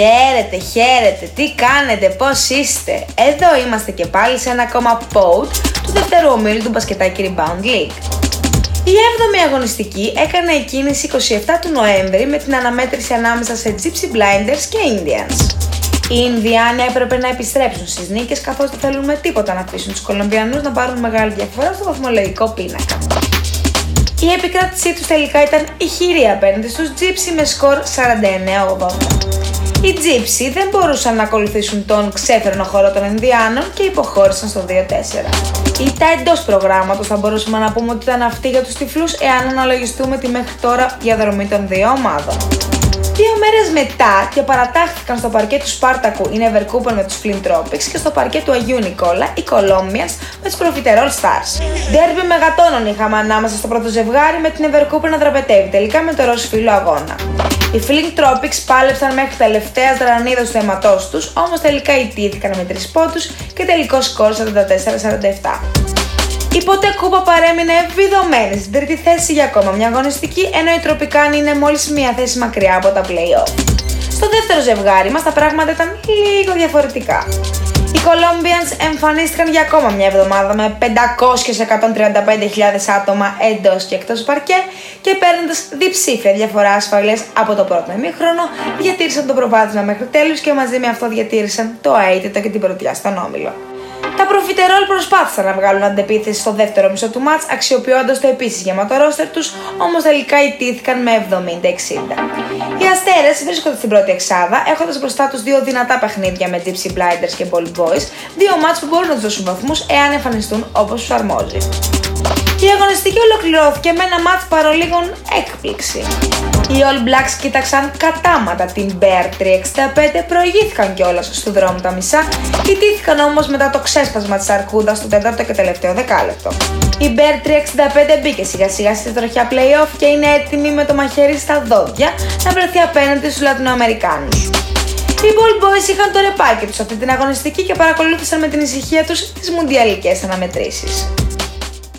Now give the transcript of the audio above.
Χαίρετε, χαίρετε, τι κάνετε, πώς είστε. Εδώ είμαστε και πάλι σε ένα ακόμα post του δεύτερου ομίλου του μπασκετάκι Rebound League. Η 7η αγωνιστική έκανε εκκίνηση 27 του Νοέμβρη με την αναμέτρηση ανάμεσα σε Gypsy Blinders και Indians. Οι Ινδιάνοι έπρεπε να επιστρέψουν στις νίκες καθώς δεν θέλουν με τίποτα να αφήσουν τους Κολομπιανούς να πάρουν μεγάλη διαφορά στο βαθμολογικό πίνακα. Η επικράτησή τους τελικά ήταν ηχηρή απέναντι στους Gypsy με σκορ 49-80. Οι Gypsy δεν μπορούσαν να ακολουθήσουν τον ξέφερνο χώρο των Ινδιάνων και υποχώρησαν στο 2-4. Η τα εντός προγράμματος θα μπορούσαμε να πούμε ότι ήταν αυτή για τους τυφλούς εάν αναλογιστούμε τη μέχρι τώρα διαδρομή των δύο ομάδων. Δύο μέρε μετά και παρατάχθηκαν στο παρκέ του Σπάρτακου η Never με τους Flint Tropics και στο παρκέ του Αγίου Νικόλα οι Colombians με τους Profiterol Stars. Ντέρμπι μεγατόνων είχαμε ανάμεσα στο πρώτο ζευγάρι με την Never να δραπετεύει τελικά με το ροζ φύλλο αγώνα. Οι Flint Tropics πάλεψαν μέχρι τελευταίας δρανίδας του αίματό τους, όμως τελικά ιτήθηκαν με τρεις πόντους και τελικό σκορ 44-47. Η ποτέ κούπα παρέμεινε βιδωμένη στην τρίτη θέση για ακόμα μια αγωνιστική, ενώ οι Τροπικάνοι είναι μόλις μία θέση μακριά από τα playoff. Στο δεύτερο ζευγάρι μας τα πράγματα ήταν λίγο διαφορετικά. Οι Colombians εμφανίστηκαν για ακόμα μια εβδομάδα με 500-135.000 άτομα εντός και εκτός παρκέ και παίρνοντας διψήφια διαφορά ασφαλείας από το πρώτο ημίχρονο, διατήρησαν το προβάδισμα μέχρι τέλους και μαζί με αυτό διατήρησαν το αίτητο και την πρωτιά στον όμιλο. Τα προφιτερόλ προσπάθησαν να βγάλουν αντεπίθεση στο δεύτερο μισό του μάτς, αξιοποιώντας το επίσης γεμάτο ρόστερ τους, όμως τελικά ιτήθηκαν με 70-60. Οι Αστέρες βρίσκονται στην πρώτη εξάδα, έχοντας μπροστά τους δύο δυνατά παιχνίδια με Gypsy Blinders και Bold Boys, δύο μάτς που μπορούν να τους δώσουν βαθμούς εάν εμφανιστούν όπως τους αρμόζει. Η αγωνιστική ολοκληρώθηκε με ένα μάτς παρολίγων έκπληξη. Οι All Blacks κοίταξαν κατάματα την Bear 365, προηγήθηκαν κιόλας στο δρόμο τα μισά, κοιτήθηκαν όμως μετά το ξέσπασμα της Αρκούδας στο τέταρτο και τελευταίο δεκάλεπτο. Η Bear 365 μπήκε σιγά σιγά στη τροχιά playoff και είναι έτοιμη με το μαχαίρι στα δόντια να βρεθεί απέναντι στους Λατινοαμερικάνους. Οι Ball Boys είχαν το ρεπάκι τους αυτή την αγωνιστική και παρακολούθησαν με την ησυχία τους τις μουντιαλικές αναμετρήσεις.